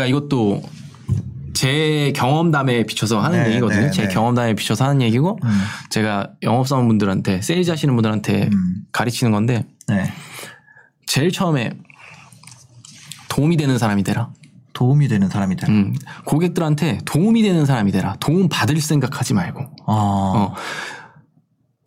제가 이것도 제 경험담에 비춰서 하는 네, 얘기거든요. 네, 제 네. 경험담에 비춰서 하는 얘기고 음. 제가 영업사원 분들한테 세일즈 하시는 분들한테 음. 가르치는 건데 네. 제일 처음에 도움이 되는 사람이 되라. 도움이 되는 사람이 되라. 음, 고객들한테 도움이 되는 사람이 되라. 도움 받을 생각하지 말고. 어. 어.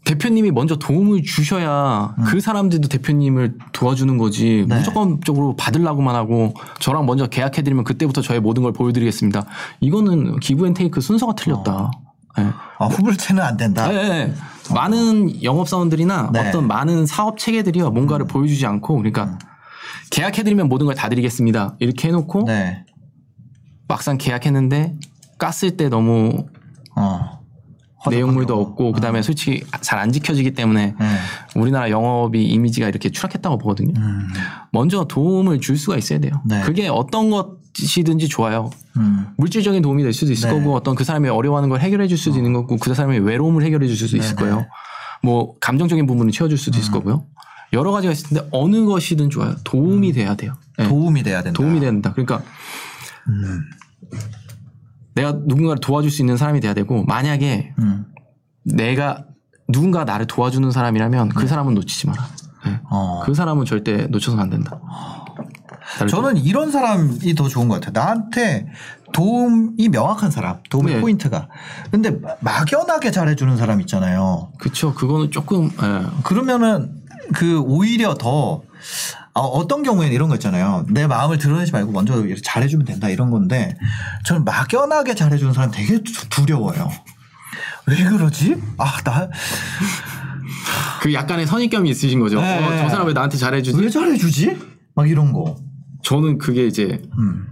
대표님이 먼저 도움을 주셔야 그 사람들도 대표님을 도와주는 거지 음. 네. 무조건적으로 받으려고만 하고 저랑 먼저 계약해드리면 그때부터 저의 모든 걸 보여드리겠습니다. 이거는 기브앤테이크 순서가 틀렸다. 예. 아, 후불체는 안 된다. 예, 예. 많은 영업사원들이나 네. 어떤 많은 사업 체계들이요 뭔가를 보여주지 않고 그러니까 계약해드리면 모든 걸 다 드리겠습니다 이렇게 해놓고 네. 막상 계약했는데 깠을 때 너무 어. 내용물도 없고 그다음에 솔직히 잘 안 지켜지기 때문에 네. 우리나라 영업이 이미지가 이렇게 추락했다고 보거든요. 음. 먼저 도움을 줄 수가 있어야 돼요. 네. 그게 어떤 것이든지 좋아요. 음. 물질적인 도움이 될 수도 있을 네. 거고 어떤 그 사람이 어려워하는 걸 해결해 줄 수도 있는 거고 그 사람의 외로움을 해결해 줄 수도 있을 네, 거예요. 네. 뭐 감정적인 부분을 채워줄 수도 있을 거고요. 여러 가지가 있을 텐데 어느 것이든 좋아요. 도움이 돼야 돼요. 네. 도움이 돼야 된다. 도움이 된다. 그러니까 음. 내가 누군가를 도와줄 수 있는 사람이 돼야 되고 만약에 음. 내가 누군가 나를 도와주는 사람이라면 그 사람은 놓치지 마라. 네. 네. 어. 그 사람은 절대 놓쳐서는 안 된다. 저는 이런 사람이 더 좋은 것 같아요. 나한테 도움이 명확한 사람, 도움의 네. 포인트가. 근데 막연하게 잘해주는 사람 있잖아요. 그쵸. 그거는 조금, 예. 그러면은 그 오히려 더 아, 어 떤 경우에는 이런 거 있잖아요. 내 마음을 드러내지 말고 먼저 잘해주면 된다 이런 건데 저는 막연하게 잘해주는 사람 되게 두- 두려워요. 왜 그러지? 아, 나, 그 약간의 선입견이 있으신 거죠. 네. 어, 저 사람 왜 나한테 잘해주지? 왜 잘해주지? 막 이런 거. 저는 그게 이제 음.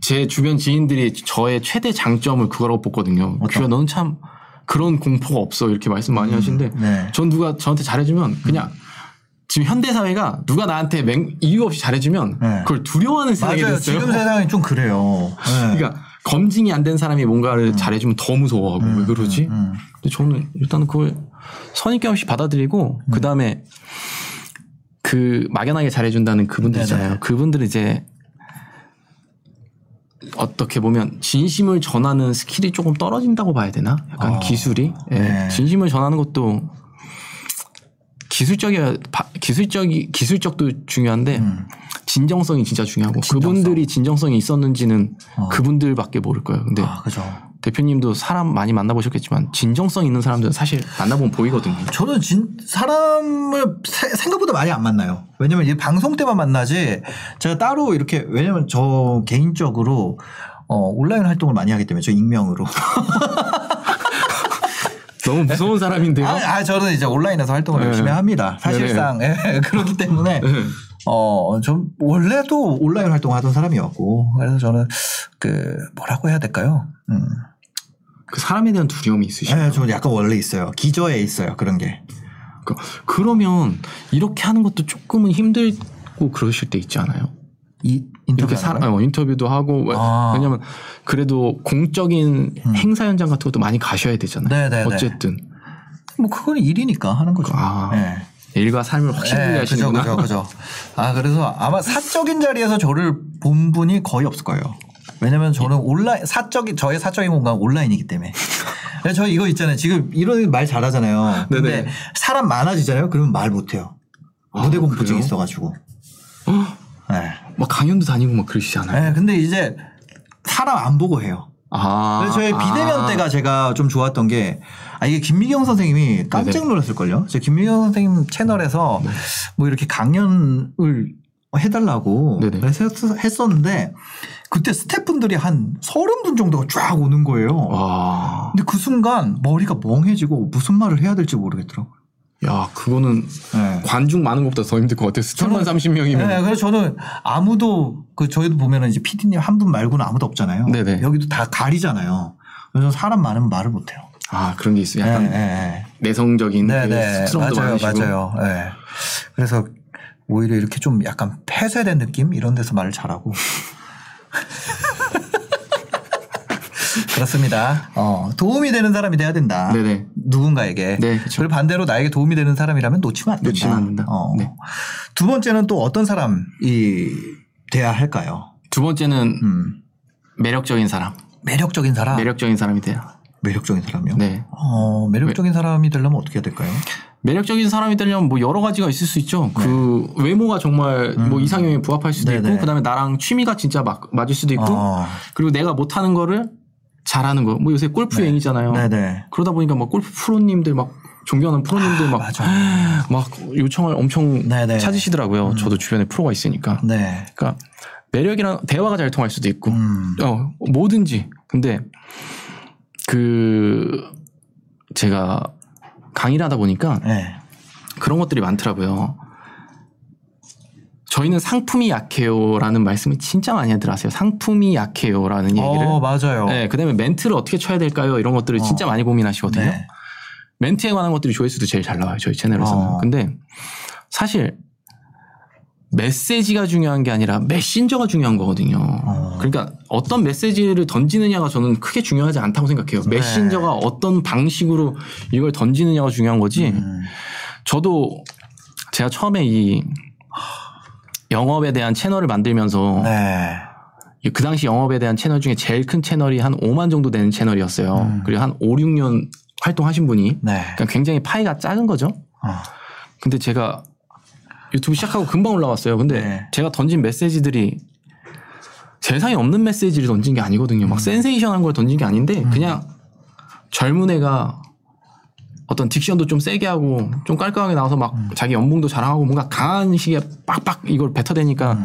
제 주변 지인들이 저의 최대 장점을 그거라고 뽑거든요. 규야 너는 참 그런 공포가 없어 이렇게 말씀 많이 하시는데 네. 전 누가 저한테 잘해주면 그냥 지금 현대 사회가 누가 나한테 맹, 이유 없이 잘해주면 네. 그걸 두려워하는 세상이 맞아요. 됐어요. 지금 세상이 좀 그래요. 네. 그러니까 검증이 안 된 사람이 뭔가를 잘해주면 더 무서워하고 왜 그러지? 음. 근데 저는 일단은 그걸 선입견 없이 받아들이고 그 다음에 그 막연하게 잘해준다는 그분들 네네. 있잖아요. 그분들은 이제 어떻게 보면 진심을 전하는 skill이 조금 떨어진다고 봐야 되나? 약간 어. 기술이 예. 네. 진심을 전하는 것도 기술적이 기술적이 기술적도 중요한데 음. 진정성이 진짜 중요하고 진정성. 그분들이 진정성이 있었는지는 어. 그분들밖에 모를 거예요. 근데 아. 대표님도 사람 많이 만나보셨겠지만 진정성 있는 사람들은 사실 만나보면 보이거든요. 저는 진 사람을 세- 생각보다 많이 안 만나요. 왜냐면 이 방송 때만 만나지 제가 따로 이렇게 왜냐면 저 개인적으로 어, 온라인 활동을 많이 하기 때문에 저 익명으로. 너무 무서운 사람인데요. 아, 아, 저는 이제 온라인에서 활동을 네. 열심히 합니다. 사실상 예, 그렇기 때문에 네. 어, 전 원래도 온라인 활동하던 사람이었고 그래서 저는 그 뭐라고 해야 될까요? 음. 그 사람에 대한 두려움이 있으시죠. 예, 저는 약간 원래 있어요. 기저에 있어요. 그런 게. 그- 그러면 이렇게 하는 것도 조금은 힘들고 그러실 때 있지 않아요? 이 인터뷰 이렇게 사, 어, 인터뷰도 하고 왜- 아. 음. 왜냐면 그래도 공적인 행사 현장 같은 것도 많이 가셔야 되잖아요. 네네네. 어쨌든 뭐 그건 일이니까 하는 거죠. 아. 예. 일과 삶을 확실히 네, 그죠, 분리하시는구나. 그죠, 그죠. 아, 그래서 아마 사적인 자리에서 저를 본 분이 거의 없을 거예요. 왜냐면 저는 온라인, 사적인, 저의 사적인 공간 은 온라인이기 때문에. 저 이거 있잖아요. 지금 이런 말 잘하잖아요. 근데 네네. 사람 많아지잖아요. 그러면 말 못해요. 아, 무대 공포증이 그래요? 있어가지고. 네. 막 강연도 다니고 막 그러시잖아요. 네, 근데 이제 사람 안 보고 해요. 아. 그래서 저희 비대면 아. 때가 제가 좀 좋았던 게, 아, 이게 김미경 선생님이 깜짝 네네. 놀랐을걸요? 제 김미경 선생님 채널에서 네. 뭐 이렇게 강연을 해달라고 네네. 했- 했었는데, 그때 스태프분들이 한 서른 분 정도가 쫙 오는 거예요. 와. 근데 그 순간 머리가 멍해지고 무슨 말을 해야 될지 모르겠더라고요. 야 그거는 네. 관중 많은 것보다 더 힘들 것 같아요. 저는- 30명이면. 네, 그래서 저는 아무도 그 저희도 보면은 이제 PD님 한 분 말고는 아무도 없잖아요. 네네. 여기도 다 가리잖아요. 그래서 사람 많으면 말을 못 해요. 아 그런 게 있어요. 약간 네, 네, 내성적인 네, 그 네, 스트럼도 맞아요, 많으시고. 맞아요. 네. 그래서 오히려 이렇게 좀 약간 폐쇄된 느낌 이런 데서 말을 잘하고. 그렇습니다. 어, 도움이 되는 사람이 돼야 된다. 네네. 누군가에게. 네, 그쵸. 그리고 반대로 나에게 도움이 되는 사람이라면 놓치면 안 된다. 놓치면 안 된다. 어. 네. 두 번째는 또 어떤 사람이 돼야 할까요? 두 번째는 음. 매력적인 사람. 매력적인 사람. 매력적인 사람이 돼요. 매력적인 사람이요? 네. 어, 매력적인 사람이 되려면 어떻게 해야 될까요? 매력적인 사람이 되려면 뭐 여러 가지가 있을 수 있죠. 그 외모가 정말 뭐 이상형에 부합할 수도 네. 음. 네네. 있고, 그 다음에 나랑 취미가 진짜 막 맞을 수도 있고, 어. 그리고 내가 못하는 거를 잘하는 거. 뭐 요새 골프 여행이잖아요. 네네. 그러다 보니까 막 골프 프로님들 막 존경하는 프로님들 막, 맞아. 막 요청을 엄청 네네. 찾으시더라고요. 저도 주변에 프로가 있으니까. 네. 그러니까 매력이랑 대화가 잘 통할 수도 있고, 음. 어, 뭐든지. 근데 그 제가 강의를 하다 보니까 네. 그런 것들이 많더라고요. 저희는 상품이 약해요라는 말씀을 진짜 많이 하더라고요. 상품이 약해요라는 얘기를. 어, 맞아요. 네, 그다음에 멘트를 어떻게 쳐야 될까요? 이런 것들을 진짜 많이 고민하시거든요. 네. 멘트에 관한 것들이 조회수도 제일 잘 나와요. 저희 채널에서는. 어. 근데 사실 메시지가 중요한 게 아니라 메신저가 중요한 거거든요. 어. 그러니까 어떤 메시지를 던지느냐가 저는 크게 중요하지 않다고 생각해요. 네. 메신저가 어떤 방식으로 이걸 던지느냐가 중요한 거지. 음. 저도 제가 처음에 이 영업에 대한 채널을 만들면서 네. 그 당시 영업에 대한 채널 중에 제일 큰 채널이 한 5만 정도 되는 채널이었어요. 음. 그리고 한 5, 6년 활동하신 분이 네. 그러니까 굉장히 파이가 작은 거죠. 어. 근데 제가 유튜브 시작하고 금방 올라왔어요. 근데 네. 제가 던진 메시지들이 세상에 없는 메시지를 던진 게 아니거든요. 음. 막 센세이션한 걸 던진 게 아닌데 그냥 젊은 애가 어떤 딕션도 좀 세게 하고 좀 깔끔하게 나와서 막 음. 자기 연봉도 자랑하고 뭔가 강한 식의 빡빡 이걸 뱉어대니까 음.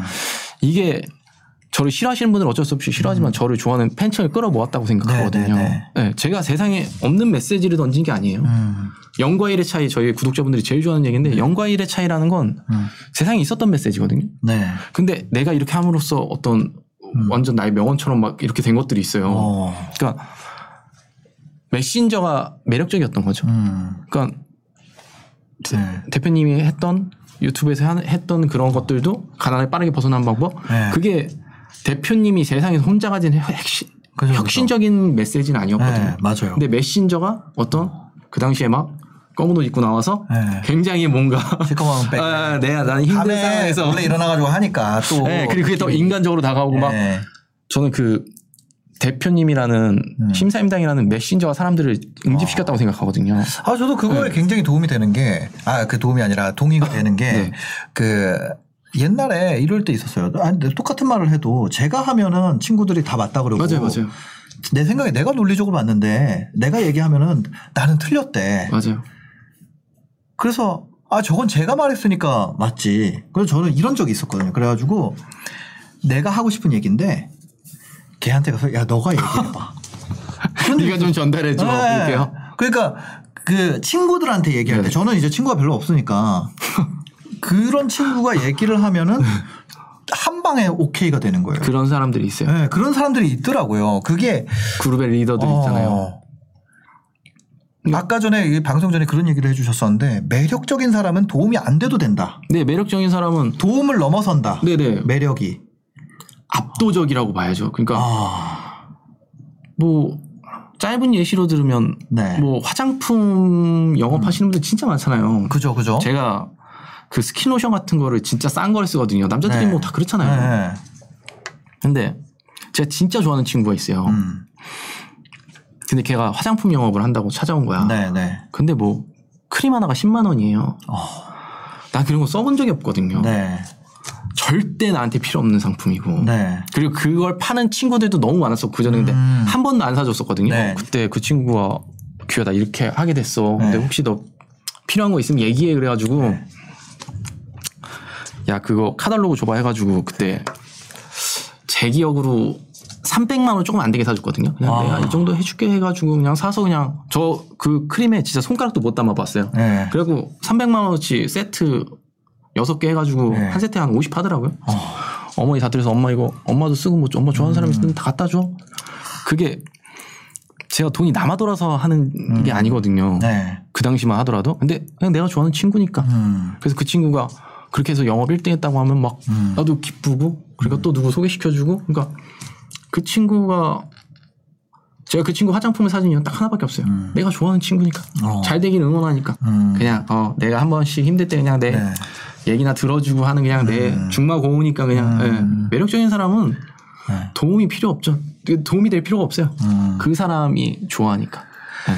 이게 저를 싫어하시는 분들은 어쩔 수 없이 싫어하지만 저를 좋아하는 팬층을 끌어모았다고 생각하거든요. 음. 네, 네, 네, 제가 세상에 없는 메시지를 던진 게 아니에요. 음. 0과 1의 차이 저희 구독자분들이 제일 좋아하는 얘기인데 0과 1의 차이라는 건 음. 세상에 있었던 메시지거든요. 네. 근데 내가 이렇게 함으로써 어떤 완전 나의 명언처럼 막 이렇게 된 것들이 있어요. 음. 어. 그러니까 메신저가 매력적이었던 거죠. 음. 그러니까 네. 대표님이 했던 유튜브에서 한- 했던 그런 것들도 가난을 빠르게 벗어난 방법 네. 그게 대표님이 세상에서 혼자 가진 핵심, 그죠, 그죠. 혁신적인 메시지는 아니었거든요. 네, 맞아요. 근데 메신저가 어떤 그 당시에 막 검은 옷 입고 나와서 네. 굉장히 뭔가 시커먼 백. 아, 네, 나는 힘든 상황에서 원래 일어나가지고 하니까 또. 네, 그리고 그게 더 인간적으로 다가오고 막 네. 저는 그 대표님이라는 음. 심사임당이라는 메신저가 사람들을 응집시켰다고 생각하거든요. 아, 저도 그거에 굉장히 도움이 되는 게, 아, 그 도움이 아니라 동의가 되는 게, 네. 그, 옛날에 이럴 때 있었어요. 아니, 똑같은 말을 해도 제가 하면은 친구들이 다 맞다 그러고. 맞아요, 맞아요, 내 생각에 내가 논리적으로 맞는데 내가 얘기하면은 나는 틀렸대. 맞아요. 그래서 아, 저건 제가 말했으니까 맞지. 그래서 저는 이런 적이 있었거든요. 그래가지고 내가 하고 싶은 얘기인데 걔한테 가서 야, 너가 얘기해봐. 네가 좀 전달해줘. 네. 이렇게요. 그러니까 그 친구들한테 얘기할 때 네. 저는 이제 친구가 별로 없으니까 그런 친구가 얘기를 하면은 한 방에 오케이가 되는 거예요. 그런 사람들이 있어요. 네, 그런 사람들이 있더라고요. 그게 그룹의 리더들 있잖아요. 어. 아까 전에 이 방송 전에 그런 얘기를 해주셨었는데 매력적인 사람은 도움이 안 돼도 된다. 네, 매력적인 사람은 도움을 넘어선다. 네네 매력이. 압도적이라고 봐야죠. 그러니까 아, 뭐 짧은 예시로 들으면 네. 음. 뭐 화장품 영업하시는 분들 진짜 많잖아요. 그죠, 그죠. 제가 그 스킨로션 같은 거를 진짜 싼 거를 쓰거든요. 남자들이 네. 뭐다 그렇잖아요. 네. 근데 제가 진짜 좋아하는 친구가 있어요. 음. 근데 걔가 화장품 영업을 한다고 찾아온 거야. 네, 네. 근데 뭐 크림 하나가 10만 원이에요. 어, 난 그런 거 써본 적이 없거든요. 네. 절대 나한테 필요 없는 상품이고. 네. 그리고 그걸 파는 친구들도 너무 많았어. 그 전에 근데 음. 한 번도 안 사줬었거든요. 네. 그때 그 친구가 귀하다 이렇게 하게 됐어. 근데 네. 혹시 너 필요한 거 있으면 얘기해 그래가지고 네. 야 그거 카달로그 줘봐 해가지고 그때 제 기억으로 300만 원 조금 안 되게 사줬거든요. 그냥 아. 내가 이 정도 해줄게 해가지고 그냥 사서 그냥 저 그 크림에 진짜 손가락도 못 담아봤어요. 네. 그리고 300만 원어치 세트 6개 해가지고 네. 한 세트에 한 50 하더라고요. 어. 머니 다 들여서 엄마 이거 엄마도 쓰고 뭐 엄마 좋아하는 사람 있으면 다 갖다 줘. 그게 제가 돈이 남아 돌아서 하는 게 아니거든요. 네. 그 당시만 하더라도. 근데 그냥 내가 좋아하는 친구니까. 음. 그래서 그 친구가 그렇게 해서 영업 1등 했다고 하면 막 음. 나도 기쁘고 그러니까 또 누구 소개시켜주고 그러니까 그 친구가 제가 그 친구 화장품의 사진이 딱 하나밖에 없어요. 내가 좋아하는 친구니까 어. 잘 되긴 응원하니까 음. 그냥 어 내가 한 번씩 힘들 때 그냥 내 네. 얘기나 들어주고 하는 그냥 내 중마 고우니까 그냥 음. 예. 매력적인 사람은 네. 도움이 필요 없죠. 도움이 될 필요가 없어요. 음. 그 사람이 좋아하니까. 예.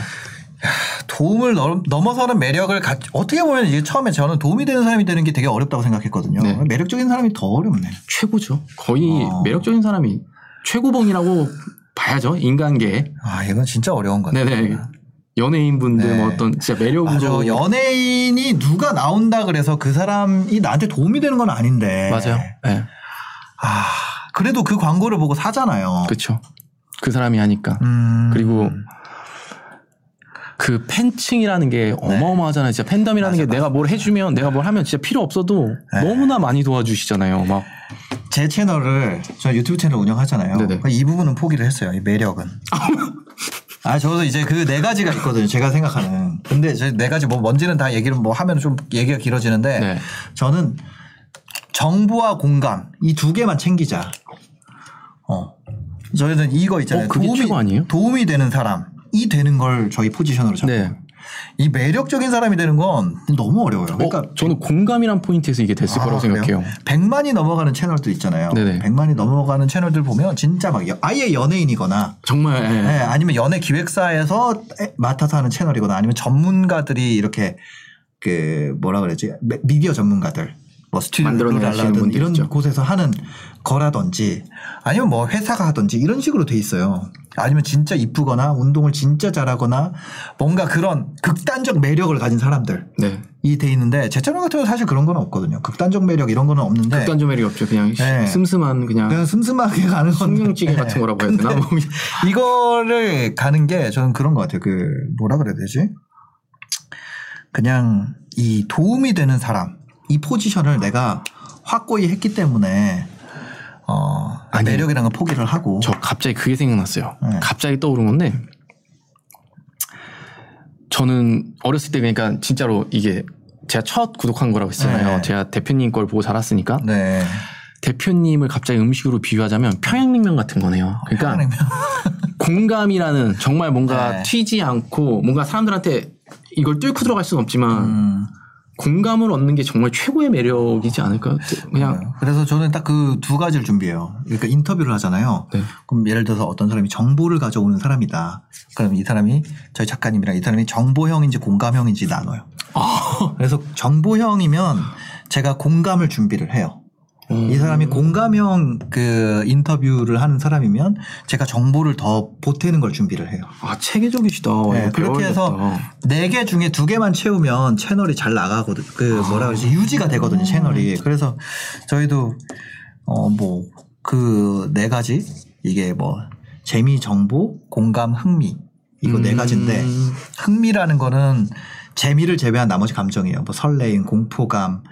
도움을 넘- 넘어서는 매력을 가, 어떻게 보면 이게 처음에 저는 도움이 되는 사람이 되는 게 되게 어렵다고 생각했거든요. 네. 매력적인 사람이 더 어렵네. 최고죠. 거의 어. 매력적인 사람이 최고봉이라고 봐야죠. 인간계. 아 이건 진짜 어려운 것 같아요. 네네. 연예인분들 네. 뭐 어떤 진짜 매력으로 맞아. 연예인이 누가 나온다 그래서 그 사람이 나한테 도움이 되는 건 아닌데. 맞아요. 네. 아 그래도 그 광고를 보고 사잖아요. 그렇죠. 그 사람이 하니까. 음. 그리고 그 팬층이라는 게 어마어마하잖아요. 진짜 팬덤이라는 네. 맞아, 게 내가 뭘 해주면 내가 뭘 하면 진짜 필요 없어도 네. 너무나 많이 도와주시잖아요. 막 제 채널을 저 유튜브 채널 운영하잖아요. 네네. 그러니까 이 부분은 포기를 했어요. 이 매력은. 아 저도 이제 그 네 가지가 있거든요. 제가 생각하는. 근데 제네 가지 뭐 뭔지는 다 얘기를 뭐 하면 좀 얘기가 길어지는데 네. 저는 정보와 공감 이 두 개만 챙기자. 어. 저희는 이거 있잖아요. 어, 도움이, 아니에요? 도움이 되는 사람이 되는 걸 저희 포지션으로 잡고. 네. 이 매력적인 사람이 되는 건 너무 어려워요. 그러니까 어, 저는 공감이란 포인트에서 이게 됐을 아, 거라고 그래요? 생각해요. 100만이 넘어가는 채널도 있잖아요. 네네. 100만이 넘어가는 채널들 보면 진짜 막 여- 아예 연예인이거나 정말 예. 네, 아니면 연예 기획사에서 에- 맡아서 하는 채널이거나 아니면 전문가들이 이렇게 그 뭐라 그러지 미- 미디어 전문가들 뭐 스튜디오 분들 이런 있죠. 곳에서 하는 거라든지 아니면 뭐 회사가 하든지 이런 식으로 돼 있어요. 아니면 진짜 이쁘거나 운동을 진짜 잘하거나 뭔가 그런 극단적 매력을 가진 사람들 네. 이돼 있는데 제 채널 같은 경우 사실 그런 건 없거든요. 극단적 매력 이런 거는 없는데 극단적 매력이 없죠. 그냥 네. 슴슴한 그냥 그냥 슴슴하게 가는 건데 성경찌개 같은 거라고 해야 되나? 뭐 이거를 가는 게 저는 그런 것 같아요. 그 뭐라 그래야 되지? 그냥 이 도움이 되는 사람 이 포지션을 내가 확고히 했기 때문에 어 아니. 매력이라는 걸 포기를 하고 저 갑자기 그게 생각났어요. 네. 갑자기 떠오른 건데 저는 어렸을 때 그러니까 진짜로 이게 제가 첫 구독한 거라고 했잖아요. 네. 제가 대표님 걸 보고 자랐으니까 네. 대표님을 갑자기 음식으로 비유하자면 평양냉면 같은 거네요. 그러니까 평양냉면. 공감이라는 정말 뭔가 네. 튀지 않고 뭔가 사람들한테 이걸 뚫고 들어갈 수는 없지만 음, 공감을 얻는 게 정말 최고의 매력이지 않을까? 그냥 그래서 저는 딱 그 두 가지를 준비해요. 그러니까 인터뷰를 하잖아요. 네. 그럼 예를 들어서 어떤 사람이 정보를 가져오는 사람이다. 그럼 이 사람이 저희 작가님이랑 이 사람이 정보형인지 공감형인지 나눠요. 아. 그래서 정보형이면 제가 공감을 준비를 해요. 이 사람이 공감형 그 인터뷰를 하는 사람이면 제가 정보를 더 보태는 걸 준비를 해요. 아 체계적이시다. 네, 이거 그렇게 해서. 네 개 중에 두 개만 채우면 채널이 잘 나가거든. 그 뭐라 그러지 유지가 되거든요 채널이. 그래서 저희도 어 뭐 그 네 가지 이게 뭐 재미, 정보, 공감, 흥미 이거 네 음. 가지인데 흥미라는 거는 재미를 제외한 나머지 감정이에요. 뭐 설레임, 공포감,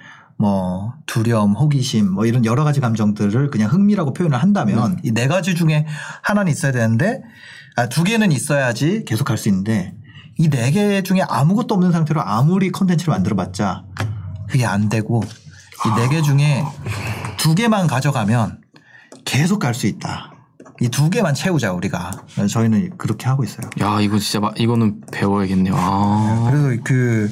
뭐 두려움, 호기심 뭐 이런 여러 가지 감정들을 그냥 흥미라고 표현을 한다면 이네 가지 중에 하나는 있어야 되는데 아, 두 개는 있어야지 계속 갈 수 있는데 이 네 개 중에 아무것도 없는 상태로 아무리 컨텐츠를 만들어봤자 그게 안 되고 이 네 개 중에 두 개만 가져가면 계속 갈 수 있다. 이 두 개만 채우자 우리가 저희는 그렇게 하고 있어요. 야 이거 진짜 마- 이거는 배워야겠네요. 아. 그래서 그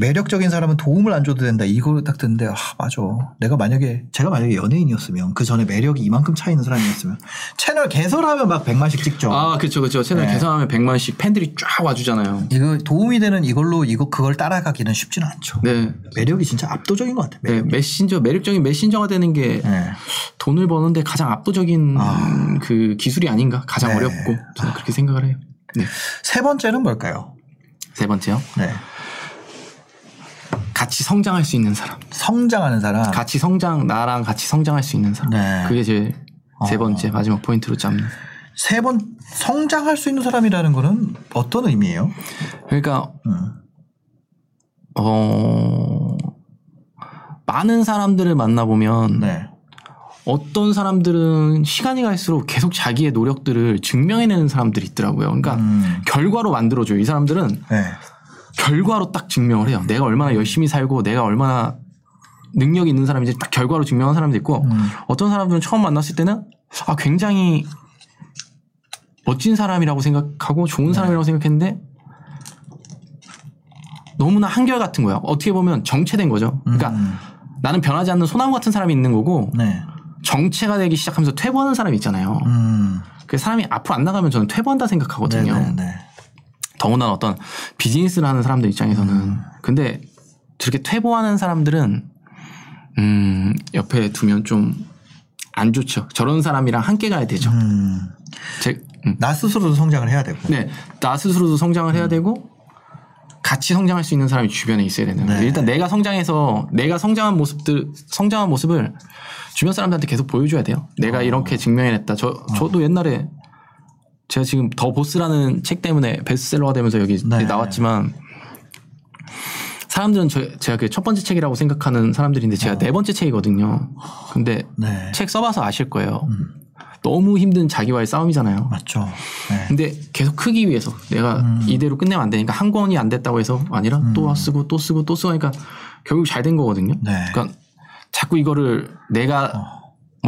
매력적인 사람은 도움을 안 줘도 된다. 이걸 딱 듣는데 아 맞아. 내가 만약에 제가 만약에 연예인이었으면 그 전에 매력이 이만큼 차 있는 사람이었으면 채널 개설하면 막 100만씩 찍죠. 아, 그쵸, 그쵸. 채널 네. 개설하면 100만씩 팬들이 쫙 와주잖아요. 이거 도움이 되는 이걸로 이거 그걸 따라가기는 쉽지는 않죠. 네. 매력이 진짜 압도적인 것 같아요. 네, 매력이. 메신저, 매력적인 메신저가 되는 게 네. 돈을 버는데 가장 압도적인 아. 그 기술이 아닌가? 가장 네. 어렵고. 저는 그렇게 생각을 해요. 네. 세 번째는 뭘까요? 세 번째요. 네. 같이 성장할 수 있는 사람. 성장하는 사람. 같이 성장, 나랑 같이 성장할 수 있는 사람. 네. 그게 제일 세 어. 번째 마지막 포인트로 잡는. 세 번 성장할 수 있는 사람이라는 거는 어떤 의미예요? 그러니까 음. 어 많은 사람들을 만나 보면 네. 어떤 사람들은 시간이 갈수록 계속 자기의 노력들을 증명해내는 사람들이 있더라고요. 그러니까 음. 결과로 만들어줘요. 이 사람들은 네. 결과로 딱 증명을 해요. 내가 얼마나 열심히 살고 내가 얼마나 능력이 있는 사람인지 딱 결과로 증명한 사람도 있고 음. 어떤 사람들은 처음 만났을 때는 아 굉장히 멋진 사람이라고 생각하고 네. 좋은 사람이라고 생각했는데 너무나 한결 같은 거야. 어떻게 보면 정체된 거죠. 그러니까 음. 나는 변하지 않는 소나무 같은 사람이 있는 거고 네. 정체가 되기 시작하면서 퇴보하는 사람이 있잖아요. 음. 그 사람이 앞으로 안 나가면 저는 퇴보한다 생각하거든요. 네, 네, 네. 더군다나 어떤 비즈니스를 하는 사람들 입장에서는 음. 근데 저렇게 퇴보하는 사람들은 음 옆에 두면 좀 안 좋죠. 저런 사람이랑 함께 가야 되죠. 음. 제, 음. 나 스스로도 성장을 해야 되고. 네, 나 스스로도 성장을 음. 해야 되고 같이 성장할 수 있는 사람이 주변에 있어야 되는 거예요. 네. 일단 내가 성장해서 내가 성장한 모습들 성장한 모습을 주변 사람들한테 계속 보여줘야 돼요. 어. 내가 이렇게 증명해냈다. 저 저도 옛날에 제가 지금 더 보스라는 책 때문에 베스트셀러가 되면서 여기 네. 나왔지만 사람들은 저, 제가 그 첫 번째 책이라고 생각하는 사람들인데 제가 네 번째 책이거든요. 근데 어. 네. 책 써봐서 아실 거예요. 음. 너무 힘든 자기와의 싸움이잖아요. 맞죠. 네. 근데 계속 크기 위해서 내가 음. 이대로 끝내면 안 되니까 한 권이 안 됐다고 해서 아니라 또 쓰고 또 쓰고 또 쓰고 하니까 결국 잘 된 거거든요. 네. 그러니까 자꾸 이거를 내가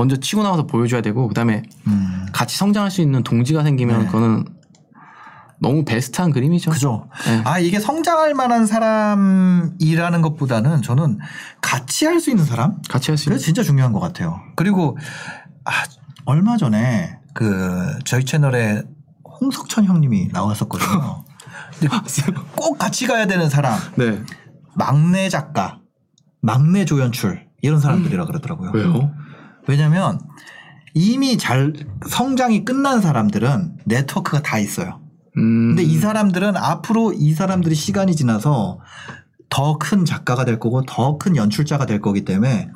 먼저 치고 나와서 보여줘야 되고 그다음에 음. 같이 성장할 수 있는 동지가 생기면 네. 그거는 너무 베스트한 그림이죠. 그죠. 네. 아, 이게 성장할 만한 사람이라는 것보다는 저는 같이 할 수 있는 사람? 같이 할수 그게 있는. 진짜 중요한 것 같아요. 그리고, 아, 얼마 전에 그 저희 채널에 홍석천 형님이 나왔었거든요. 근데 꼭 같이 가야 되는 사람. 네. 막내 작가, 막내 조연출, 이런 사람들이라 그러더라고요. 왜요? 왜냐면 이미 잘 성장이 끝난 사람들은 네트워크가 다 있어요. 음. 근데 이 사람들은 앞으로 이 사람들이 시간이 지나서 더 큰 작가가 될 거고 더 큰 연출자가 될 거기 때문에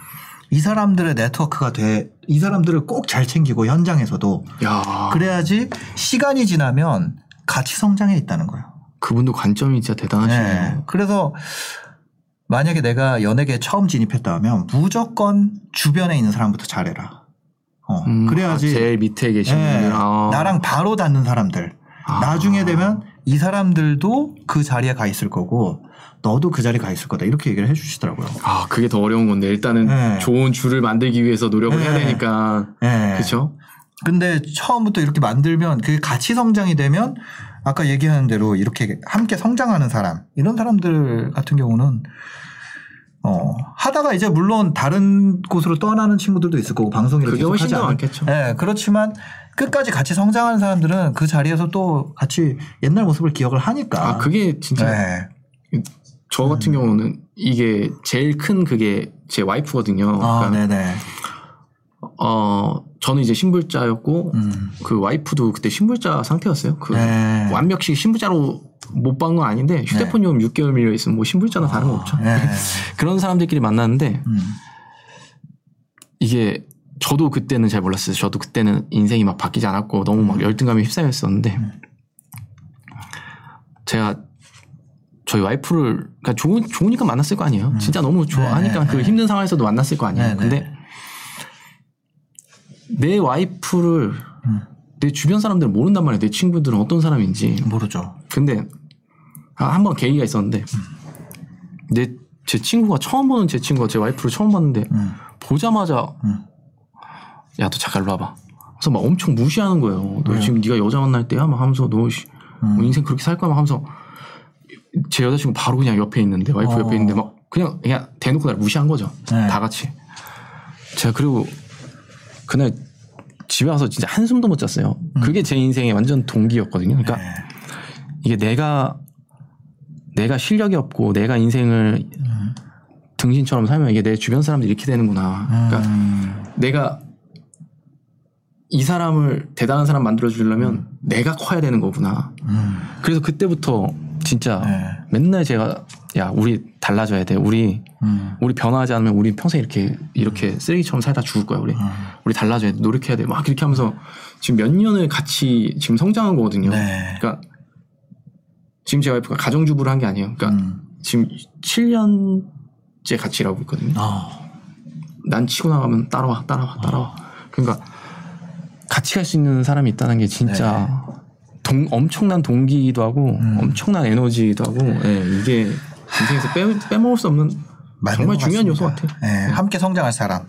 이 사람들의 네트워크가 돼, 이 사람들을 꼭 잘 챙기고 현장에서도 야. 그래야지 시간이 지나면 같이 성장해 있다는 거예요. 그분도 관점이 진짜 대단하시네요. 네. 그래서 만약에 내가 연예계에 처음 진입했다 하면 무조건 주변에 있는 사람부터 잘해라. 어, 음, 그래야지 아, 제일 밑에 계신 예, 분들. 아. 나랑 바로 닿는 사람들. 아. 나중에 되면 이 사람들도 그 자리에 가 있을 거고 너도 그 자리에 가 있을 거다. 이렇게 얘기를 해 주시더라고요. 아, 그게 더 어려운 건데 일단은 네. 좋은 줄을 만들기 위해서 노력을 해야 네. 되니까. 예. 그렇죠? 근데 처음부터 이렇게 만들면 그게 같이 성장이 되면 아까 얘기하는 대로 이렇게 함께 성장하는 사람 이런 사람들 같은 경우는 어 하다가 이제 물론 다른 곳으로 떠나는 친구들도 있을 거고 방송을 그게 훨씬 더 많겠죠. 예, 그렇지만 끝까지 같이 성장하는 사람들은 그 자리에서 또 같이 옛날 모습을 기억을 하니까. 아, 그게 진짜 예. 저 같은 경우는 이게 제일 큰 그게 제 와이프거든요. 아, 그러니까 네네. 어, 저는 이제 신불자였고 음. 그 와이프도 그때 신불자 상태였어요. 그 네. 완벽히 신불자로 못 본 건 아닌데 휴대폰 요금 6개월 밀려 있으면 뭐 신불자나 다른 거 없죠. 네. 그런 사람들끼리 만났는데 음. 이게 저도 그때는 잘 몰랐어요. 저도 그때는 인생이 막 바뀌지 않았고 너무 음. 막 열등감에 휩싸였었는데 제가 저희 와이프를 그러니까 좋은 좋으니까 만났을 거 아니에요. 진짜 너무 좋아하니까 음. 네, 네, 그 네. 힘든 상황에서도 만났을 거 아니에요. 네, 네. 근데 내 와이프를 음. 내 주변 사람들은 모른단 말이에요. 내 친구들은 어떤 사람인지. 모르죠. 근데 아, 한 번 계기가 있었는데 내 제 친구가 처음 보는 제 친구가 제 와이프를 처음 봤는데 음. 보자마자 음. 야너 잠깐 일로 와봐. 그래서 막 엄청 무시하는 거예요. 너 왜요? 지금 네가 여자 만날 때야? 막 하면서 너 씨, 음. 뭐 인생 그렇게 살 거야? 막 하면서 제 여자친구 바로 그냥 옆에 있는데 와이프 어. 옆에 있는데 막 그냥 그냥 대놓고 날 무시한 거죠. 네. 다 같이. 제가 그리고 그날 집에 와서 진짜 한숨도 못 잤어요. 그게 제 인생의 완전 동기였거든요. 그러니까 음. 네. 이게 내가 내가 실력이 없고 내가 인생을 음. 등신처럼 살면 이게 내 주변 사람들이 이렇게 되는구나. 그러니까 음. 내가 이 사람을 대단한 사람 만들어 주려면 내가 커야 되는 거구나. 음. 그래서 그때부터 진짜 네. 맨날 제가 야 우리 달라져야 돼. 우리 음. 우리 변화하지 않으면 우리 평생 이렇게 이렇게 쓰레기처럼 살다 죽을 거야 우리. 우리 달라져야 돼. 노력해야 돼. 막 이렇게 하면서 지금 몇 년을 같이 지금 성장한 거거든요. 네. 그러니까 지금 제 와이프가 가정주부를 한 게 아니에요. 그러니까 음. 지금 7년째 같이 일하고 있거든요. 어. 난 치고 나가면 따라와, 따라와, 따라와. 그러니까 같이 갈 수 있는 사람이 있다는 게 진짜 동, 엄청난 동기이기도 하고 음. 엄청난 에너지이기도 하고 예, 이게 인생에서 빼, 빼먹을 수 없는 정말 것 중요한 요소 같습니다. 같아요. 네. 예, 함께 성장할 사람.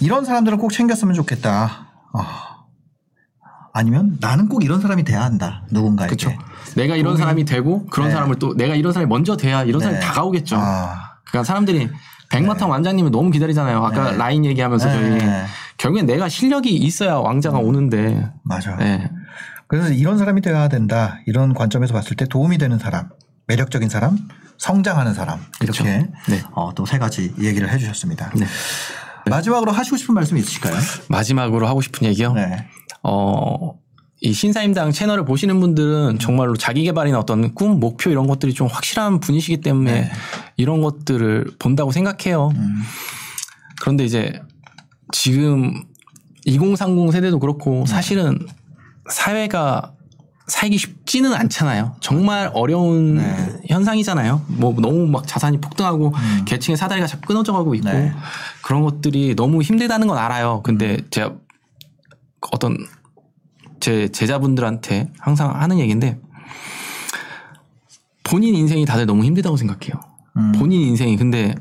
이런 사람들은 꼭 챙겼으면 좋겠다. 아. 아니면 나는 꼭 이런 사람이 돼야 한다. 누군가에게. 그렇죠. 내가 이런 사람이 되고 그런 네. 사람을 또 내가 이런 사람이 먼저 돼야 이런 사람이 네. 다가오겠죠. 아. 그러니까 사람들이 백마탄 완장님을 너무 기다리잖아요. 아까 네. 라인 얘기하면서 저희 네. 결국엔 내가 실력이 있어야 왕자가 오는데 맞아. 예. 그래서 이런 사람이 돼야 된다. 이런 관점에서 봤을 때 도움이 되는 사람, 매력적인 사람, 성장하는 사람 이렇게 그렇죠. 네. 또세 가지 얘기를 해주셨습니다. 네. 마지막으로 하시고 싶은 말씀 있으실까요? 마지막으로 하고 싶은 얘기요. 네. 어, 이 신사임당 채널을 보시는 분들은 정말로 자기 개발이나 어떤 꿈, 목표 이런 것들이 좀 확실한 분이시기 때문에 네. 이런 것들을 본다고 생각해요. 음. 그런데 이제 지금 2030 세대도 그렇고 사실은 사회가 살기 쉽지는 않잖아요. 정말 어려운 네. 현상이잖아요. 뭐 너무 막 자산이 폭등하고 계층의 사다리가 자꾸 끊어져 가고 있고 음. 네. 그런 것들이 너무 힘들다는 건 알아요. 근데 제가 어떤 제 제자분들한테 항상 하는 얘기인데 본인 인생이 다들 너무 힘들다고 생각해요. 음. 본인 인생이 근데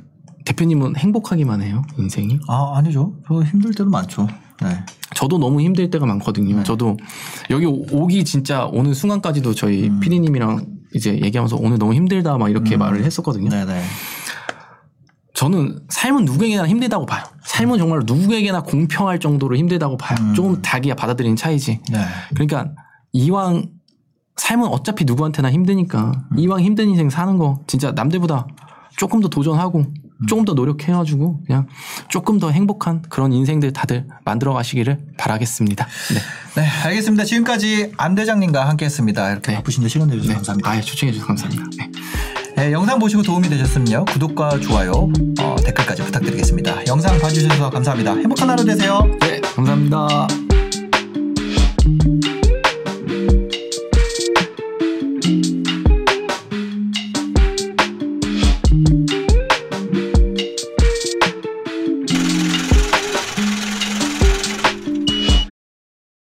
대표님은 행복하기만 해요 인생이. 아 아니죠. 저 힘들 때도 많죠. 네. 저도 너무 힘들 때가 많거든요. 저도 여기 오- 오기 진짜 오는 순간까지도 저희 음. 피디님이랑 이제 얘기하면서 오늘 너무 힘들다 막 이렇게 말을 했었거든요. 네네. 저는 삶은 누구에게나 힘들다고 봐요. 삶은 정말로 누구에게나 공평할 정도로 힘들다고 봐요. 음. 조금 자기가 받아들이는 차이지. 네. 그러니까 이왕 삶은 어차피 누구한테나 힘드니까 음. 이왕 힘든 인생 사는 거 진짜 남들보다 조금 더 도전하고 음. 조금 더 노력해가지고 그냥 조금 더 행복한 그런 인생들 다들 만들어 가시기를 바라겠습니다. 네. 네, 알겠습니다. 지금까지 안 대장님과 함께했습니다. 이렇게 네. 바쁘신데 시간 내주셔서 네. 감사합니다. 아, 초청해 주셔서 감사합니다. 네. 네, 영상 보시고 도움이 되셨으면요 구독과 좋아요, 어, 댓글까지 부탁드리겠습니다. 영상 봐주셔서 감사합니다. 행복한 하루 되세요. 네, 감사합니다.